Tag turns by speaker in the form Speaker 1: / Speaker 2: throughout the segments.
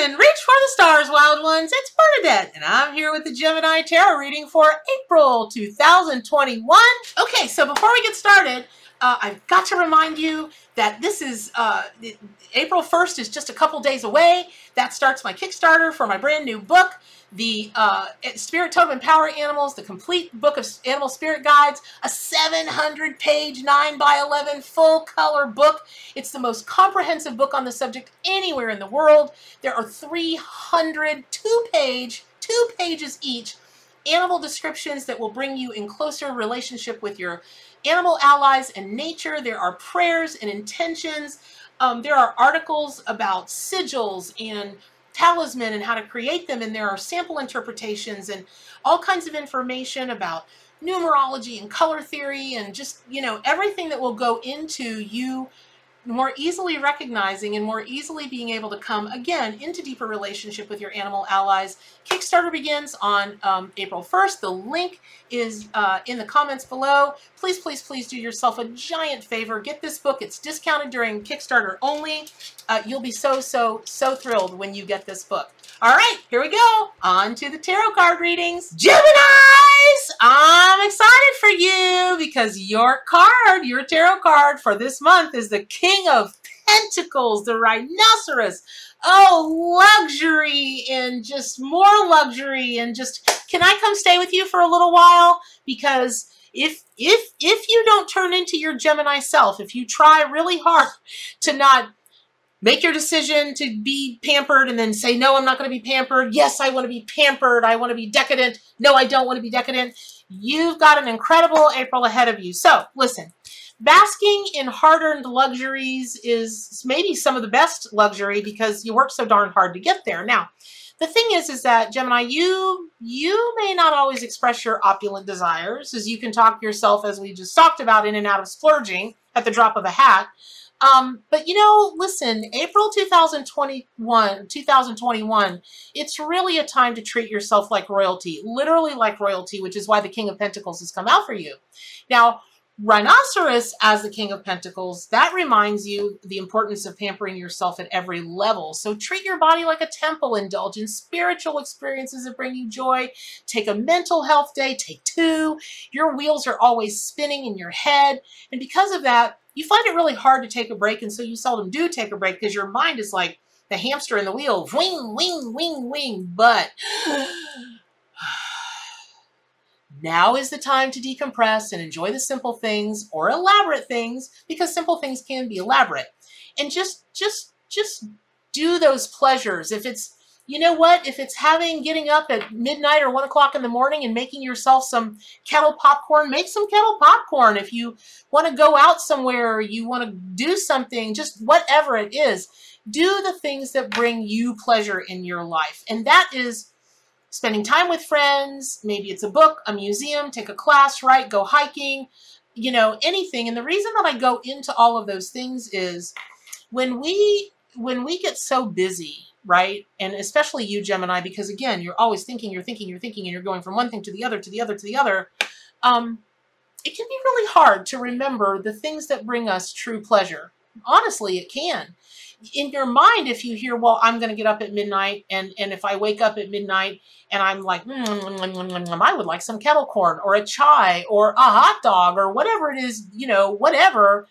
Speaker 1: Reach for the stars, wild ones. It's Bernadette, and I'm here with the Gemini Tarot reading for April 2021. Okay, so before we get started, uh, I've got to remind you that this is uh, April 1st is just a couple days away. That starts my Kickstarter for my brand new book the uh, Spirit Totem Power Animals, the complete book of animal spirit guides, a 700 page 9 by 11 full color book. It's the most comprehensive book on the subject anywhere in the world. There are 300 two page, two pages each, animal descriptions that will bring you in closer relationship with your animal allies and nature. There are prayers and intentions. Um, there are articles about sigils and talisman and how to create them. And there are sample interpretations and all kinds of information about numerology and color theory and just, you know, everything that will go into you more easily recognizing and more easily being able to come again into deeper relationship with your animal allies. Kickstarter begins on um, April 1st. The link is uh, in the comments below. Please, please, please do yourself a giant favor. Get this book. It's discounted during Kickstarter only. Uh, you'll be so, so, so thrilled when you get this book. All right, here we go. On to the tarot card readings. Geminis, I'm excited for you because your card, your tarot card for this month is the King of Pentacles, the Rhinoceros. Oh, luxury and just more luxury and just, can I come stay with you for a little while? Because if if if you don't turn into your Gemini self, if you try really hard to not make your decision to be pampered and then say, no, I'm not going to be pampered. Yes, I want to be pampered. I want to be decadent. No, I don't want to be decadent. You've got an incredible April ahead of you. So listen, basking in hard-earned luxuries is maybe some of the best luxury because you work so darn hard to get there. Now, the thing is, is that Gemini, you you may not always express your opulent desires, as you can talk yourself, as we just talked about, in and out of splurging at the drop of a hat. Um, but you know, listen, April 2021, 2021, it's really a time to treat yourself like royalty, literally like royalty, which is why the King of Pentacles has come out for you. Now, Rhinoceros as the King of Pentacles, that reminds you the importance of pampering yourself at every level. So treat your body like a temple, indulge in spiritual experiences that bring you joy. Take a mental health day, take two. Your wheels are always spinning in your head. And because of that, you find it really hard to take a break, and so you seldom do take a break because your mind is like the hamster in the wheel, wing, wing, wing, wing. But now is the time to decompress and enjoy the simple things or elaborate things because simple things can be elaborate. And just, just, just do those pleasures. If it's you know what? If it's having getting up at midnight or one o'clock in the morning and making yourself some kettle popcorn, make some kettle popcorn. If you want to go out somewhere or you want to do something, just whatever it is, do the things that bring you pleasure in your life. And that is spending time with friends. Maybe it's a book, a museum, take a class, right? Go hiking, you know, anything. And the reason that I go into all of those things is when we when we get so busy right? And especially you, Gemini, because again, you're always thinking, you're thinking, you're thinking, and you're going from one thing to the other, to the other, to the other. Um, it can be really hard to remember the things that bring us true pleasure. Honestly, it can. In your mind, if you hear, well, I'm going to get up at midnight, and, and if I wake up at midnight and I'm like, mm, mm, mm, I would like some kettle corn or a chai or a hot dog or whatever it is, you know, whatever,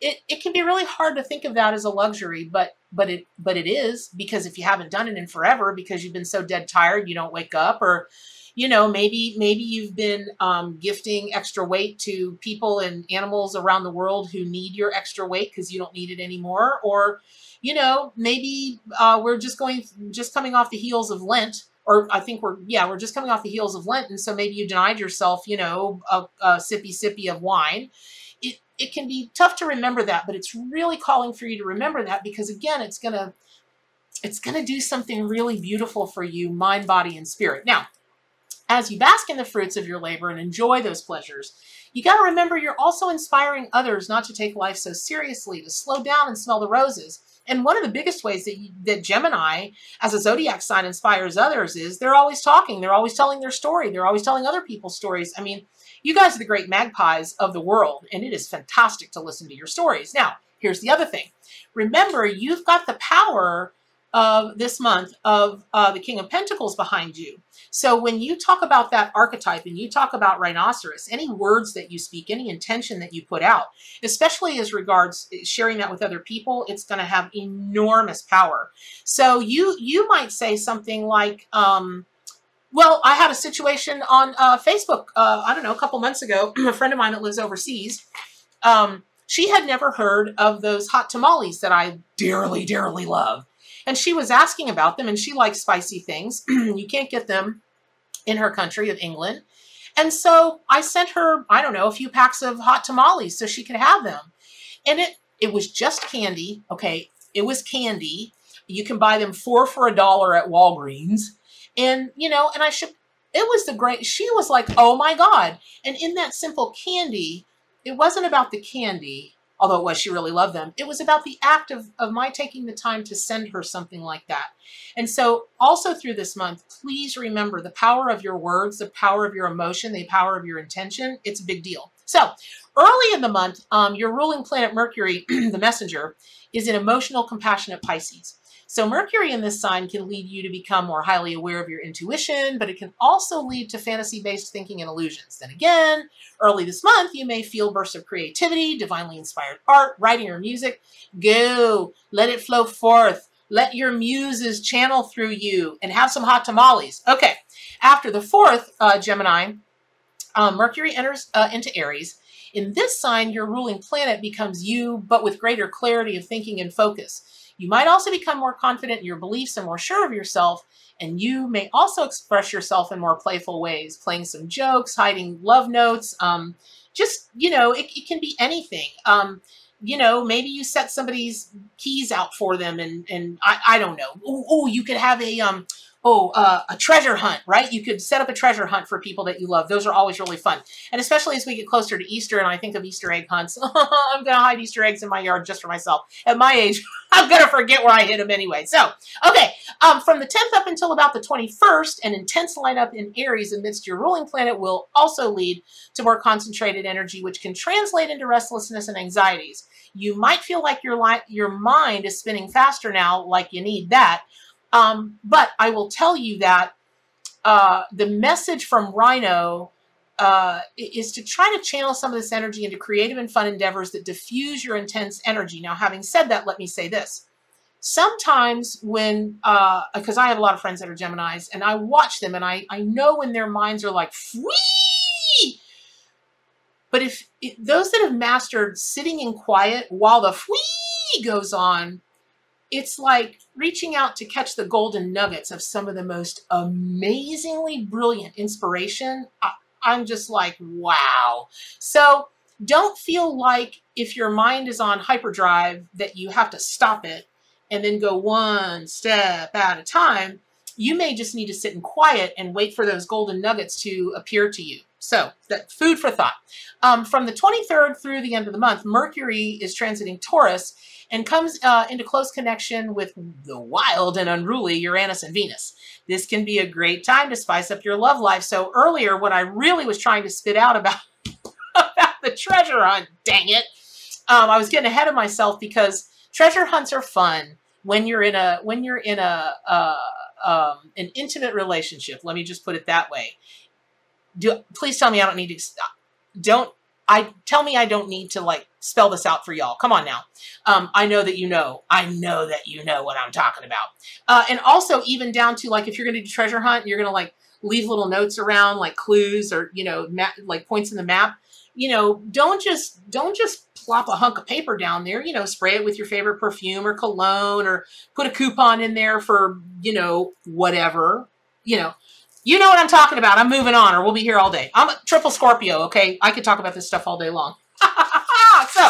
Speaker 1: it, it can be really hard to think of that as a luxury, but but it but it is because if you haven't done it in forever because you've been so dead tired you don't wake up or you know maybe maybe you've been um, gifting extra weight to people and animals around the world who need your extra weight because you don't need it anymore or you know maybe uh, we're just going just coming off the heels of Lent or I think we're yeah we're just coming off the heels of Lent and so maybe you denied yourself you know a, a sippy sippy of wine. It can be tough to remember that, but it's really calling for you to remember that because again, it's going to it's going to do something really beautiful for you, mind, body, and spirit. Now, as you bask in the fruits of your labor and enjoy those pleasures, you got to remember you're also inspiring others not to take life so seriously, to slow down and smell the roses. And one of the biggest ways that, you, that Gemini, as a zodiac sign, inspires others is they're always talking. They're always telling their story. They're always telling other people's stories. I mean, you guys are the great magpies of the world, and it is fantastic to listen to your stories. Now, here's the other thing. Remember, you've got the power of this month of uh, the King of Pentacles behind you. So when you talk about that archetype and you talk about rhinoceros, any words that you speak, any intention that you put out, especially as regards sharing that with other people, it's going to have enormous power. So you you might say something like, um, well, I had a situation on uh, Facebook, uh, I don't know, a couple months ago, a friend of mine that lives overseas, um, she had never heard of those hot tamales that I dearly, dearly love. And she was asking about them, and she likes spicy things. you can't get them in her country of England. And so I sent her, I don't know, a few packs of hot tamales so she could have them. And it it was just candy. Okay, it was candy. You can buy them four for a dollar at Walgreens. And, you know, and I should, it was the great, she was like, oh my God. And in that simple candy, it wasn't about the candy although it was she really loved them. It was about the act of, of my taking the time to send her something like that. And so also through this month please remember the power of your words the power of your emotion the power of your intention. It's a big deal. So early in the month um, your ruling planet mercury the messenger is an emotional compassionate pisces so Mercury in this sign can lead you to become more highly aware of your intuition, but it can also lead to fantasy-based thinking and illusions. Then again, early this month, you may feel bursts of creativity, divinely inspired art, writing, or music. Go, let it flow forth. Let your muses channel through you and have some hot tamales. Okay, after the fourth uh, Gemini, uh, Mercury enters uh, into Aries. In this sign, your ruling planet becomes you, but with greater clarity of thinking and focus. You might also become more confident in your beliefs and more sure of yourself, and you may also express yourself in more playful ways, playing some jokes, hiding love notes, um, just, you know, it, it can be anything. Um, you know, maybe you set somebody's keys out for them and, and I, I don't know. Oh, you could have a, um, oh, uh, a treasure hunt, right? You could set up a treasure hunt for people that you love. Those are always really fun. And especially as we get closer to Easter and I think of Easter egg hunts, I'm going to hide Easter eggs in my yard just for myself. At my age, I'm going to forget where I hid them anyway. So, okay, um, from the 10th up until about the 21st, an intense lineup in Aries amidst your ruling planet will also lead to more concentrated energy, which can translate into restlessness and anxieties. You might feel like your, your mind is spinning faster now, like you need that, um, but I will tell you that uh, the message from Rhino uh, is to try to channel some of this energy into creative and fun endeavors that diffuse your intense energy. Now, having said that, let me say this. Sometimes when, because uh, I have a lot of friends that are Geminis, and I watch them, and I, I know when their minds are like, Fwee! But if, those that have mastered sitting in quiet while the Fwee goes on, it's like reaching out to catch the golden nuggets of some of the most amazingly brilliant inspiration. I, I'm just like, wow. So don't feel like if your mind is on hyperdrive that you have to stop it and then go one step at a time. You may just need to sit in quiet and wait for those golden nuggets to appear to you. So, that food for thought. Um, from the 23rd through the end of the month, Mercury is transiting Taurus and comes uh, into close connection with the wild and unruly Uranus and Venus. This can be a great time to spice up your love life. So earlier, what I really was trying to spit out about, about the treasure hunt, dang it, um, I was getting ahead of myself because treasure hunts are fun when you're in a when you're in a uh, um, an intimate relationship. Let me just put it that way. Do, please tell me I don't need to. Don't I tell me I don't need to like spell this out for y'all. Come on now. Um, I know that you know. I know that you know what I'm talking about. Uh, and also even down to like if you're going to do treasure hunt, you're going to like leave little notes around like clues or you know like points in the map. You know, don't just don't just plop a hunk of paper down there. You know, spray it with your favorite perfume or cologne or put a coupon in there for you know whatever. You know, you know what I'm talking about. I'm moving on, or we'll be here all day. I'm a triple Scorpio, okay? I could talk about this stuff all day long. so,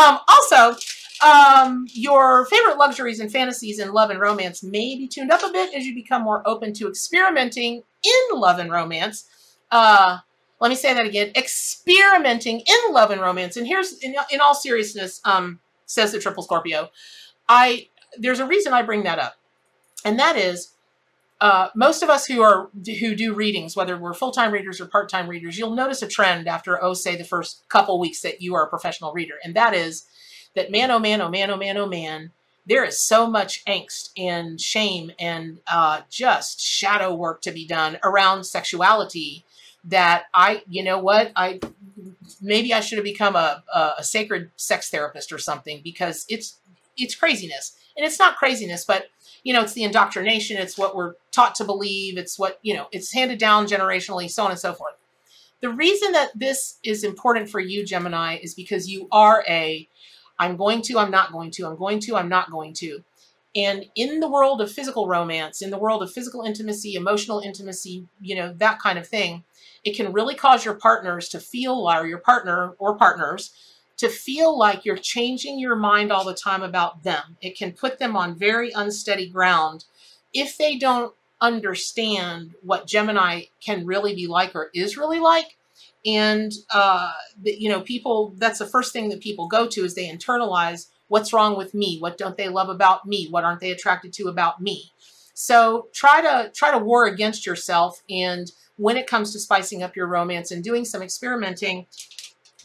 Speaker 1: um, also, um, your favorite luxuries and fantasies in love and romance may be tuned up a bit as you become more open to experimenting in love and romance. Uh, let me say that again. Experimenting in love and romance. And here's, in, in all seriousness, um, says the triple Scorpio, I there's a reason I bring that up. And that is uh, most of us who are who do readings, whether we're full-time readers or part-time readers, you'll notice a trend after, oh, say, the first couple weeks that you are a professional reader, and that is that man, oh man, oh man, oh man, oh man, there is so much angst and shame and uh, just shadow work to be done around sexuality that I, you know what, I maybe I should have become a, a, a sacred sex therapist or something because it's it's craziness. And it's not craziness, but you know, it's the indoctrination. It's what we're taught to believe. It's what you know. It's handed down generationally, so on and so forth. The reason that this is important for you, Gemini, is because you are a I'm going to, I'm not going to, I'm going to, I'm not going to. And in the world of physical romance, in the world of physical intimacy, emotional intimacy, you know, that kind of thing, it can really cause your partners to feel, or your partner or partners, to feel like you're changing your mind all the time about them. It can put them on very unsteady ground if they don't understand what Gemini can really be like or is really like. And, uh, you know, people, that's the first thing that people go to is they internalize what's wrong with me? What don't they love about me? What aren't they attracted to about me? So try to try to war against yourself and when it comes to spicing up your romance and doing some experimenting,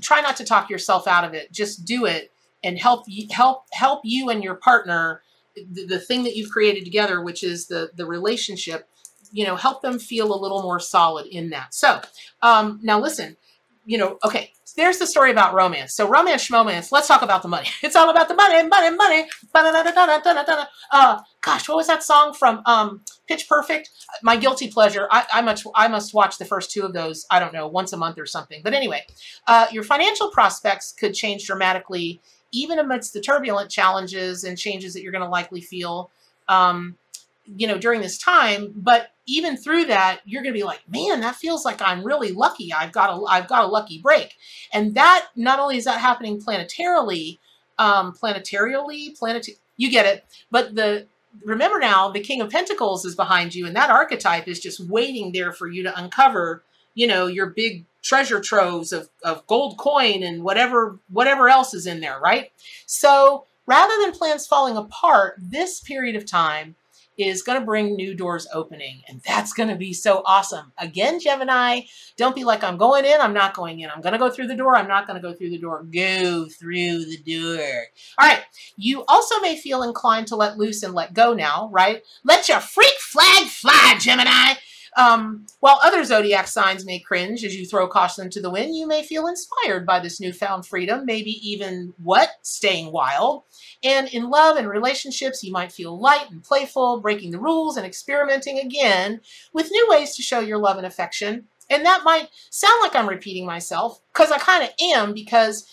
Speaker 1: try not to talk yourself out of it. Just do it and help you, help help you and your partner the, the thing that you've created together, which is the the relationship, you know, help them feel a little more solid in that. So um, now listen, you know, okay, there's the story about romance. So romance, romance. let's talk about the money. It's all about the money, money, money. Uh, gosh, what was that song from um, Pitch Perfect? My guilty pleasure. I, I, must, I must watch the first two of those, I don't know, once a month or something. But anyway, uh, your financial prospects could change dramatically even amidst the turbulent challenges and changes that you're going to likely feel. Um, you know, during this time, but even through that, you're going to be like, man, that feels like I'm really lucky. I've got a, I've got a lucky break. And that, not only is that happening planetarily, um, planet, you get it. But the, remember now, the King of Pentacles is behind you and that archetype is just waiting there for you to uncover, you know, your big treasure troves of, of gold coin and whatever, whatever else is in there, right? So rather than plans falling apart, this period of time is going to bring new doors opening. And that's going to be so awesome. Again, Gemini, don't be like, I'm going in, I'm not going in. I'm going to go through the door, I'm not going to go through the door. Go through the door. All right. You also may feel inclined to let loose and let go now, right? Let your freak flag fly, Gemini. Um, while other zodiac signs may cringe as you throw caution to the wind, you may feel inspired by this newfound freedom, maybe even what? Staying wild. And in love and relationships, you might feel light and playful, breaking the rules and experimenting again with new ways to show your love and affection. And that might sound like I'm repeating myself, because I kind of am, because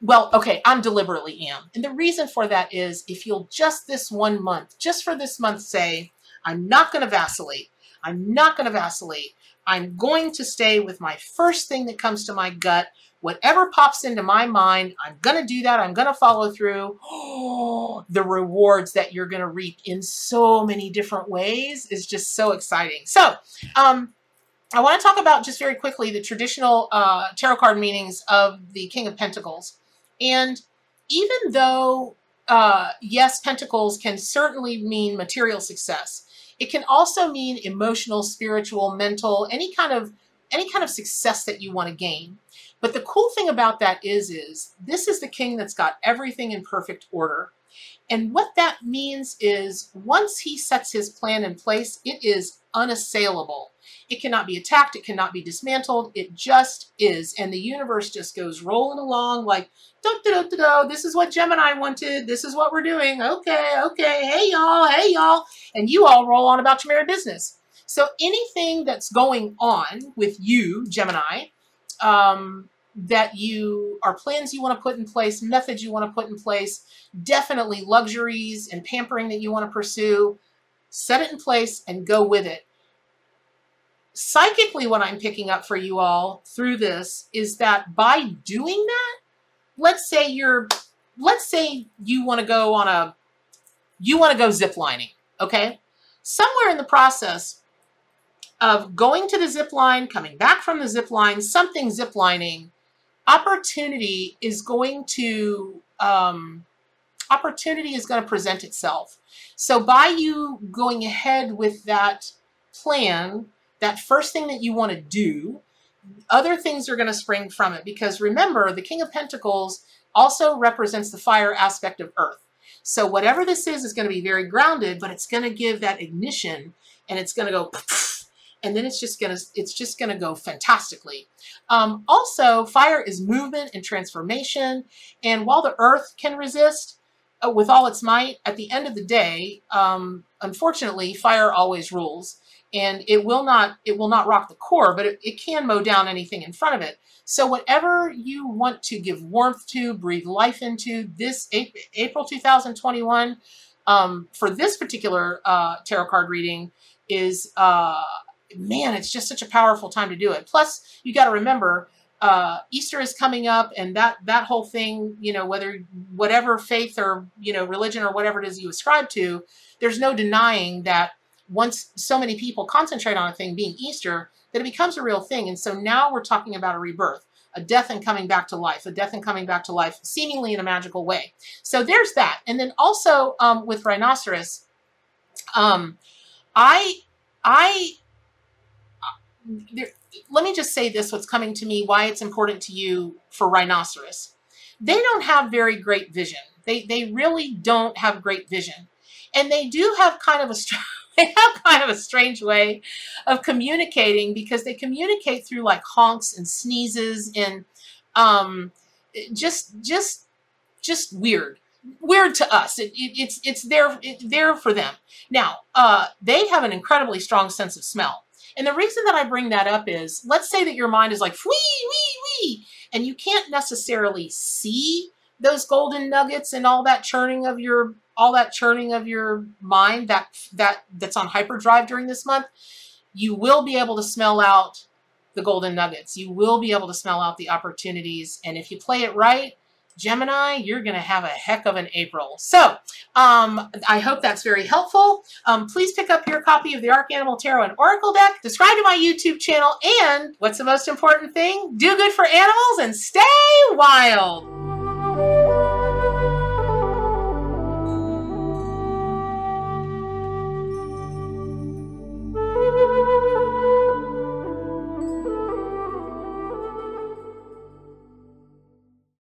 Speaker 1: well, okay, I'm deliberately am. And the reason for that is if you'll just this one month, just for this month say, I'm not going to vacillate. I'm not going to vacillate. I'm going to stay with my first thing that comes to my gut. Whatever pops into my mind, I'm going to do that. I'm going to follow through. The rewards that you're going to reap in so many different ways is just so exciting. So, um, I want to talk about just very quickly the traditional uh, tarot card meanings of the King of Pentacles. And even though, uh, yes, Pentacles can certainly mean material success, it can also mean emotional, spiritual, mental, any kind of any kind of success that you want to gain. But the cool thing about that is, is this is the king that's got everything in perfect order. And what that means is once he sets his plan in place, it is unassailable. It cannot be attacked. It cannot be dismantled. It just is. And the universe just goes rolling along like, do, do, do, do, this is what Gemini wanted. This is what we're doing. Okay, okay. Hey, y'all. Hey, y'all. And you all roll on about your merry business. So anything that's going on with you, Gemini, um, that you are plans you want to put in place, methods you want to put in place, definitely luxuries and pampering that you want to pursue, set it in place and go with it psychically what I'm picking up for you all through this is that by doing that, let's say you're, let's say you want to go on a, you want to go zip lining, okay? Somewhere in the process of going to the zip line, coming back from the zip line, something zip lining, opportunity is going to, um, opportunity is going to present itself. So by you going ahead with that plan, that first thing that you want to do, other things are going to spring from it. Because remember, the King of Pentacles also represents the fire aspect of Earth. So whatever this is is going to be very grounded, but it's going to give that ignition and it's going to go and then it's just going to it's just going to go fantastically. Um, also, fire is movement and transformation, and while the earth can resist uh, with all its might, at the end of the day, um, unfortunately, fire always rules and it will not it will not rock the core, but it, it can mow down anything in front of it. So whatever you want to give warmth to, breathe life into, this April 2021, um, for this particular uh, tarot card reading is, uh, man, it's just such a powerful time to do it. Plus, you got to remember, uh, Easter is coming up, and that that whole thing, you know, whether whatever faith or you know religion or whatever it is you ascribe to, there's no denying that once so many people concentrate on a thing being Easter, that it becomes a real thing. And so now we're talking about a rebirth, a death and coming back to life, a death and coming back to life, seemingly in a magical way. So there's that. And then also um, with rhinoceros, um, I, I, there, let me just say this, what's coming to me, why it's important to you for rhinoceros. They don't have very great vision. They, they really don't have great vision. And they do have kind of a they have kind of a strange way of communicating because they communicate through like honks and sneezes and um, just just just weird weird to us. It, it, it's it's there it's there for them. Now uh, they have an incredibly strong sense of smell. And the reason that I bring that up is let's say that your mind is like wee wee wee and you can't necessarily see those golden nuggets and all that churning of your all that churning of your mind that that that's on hyperdrive during this month, you will be able to smell out the golden nuggets. You will be able to smell out the opportunities. And if you play it right, Gemini, you're going to have a heck of an April. So um, I hope that's very helpful. Um, please pick up your copy of the Arc Animal Tarot and Oracle deck. Subscribe to my YouTube channel. And what's the most important thing? Do good for animals and stay wild.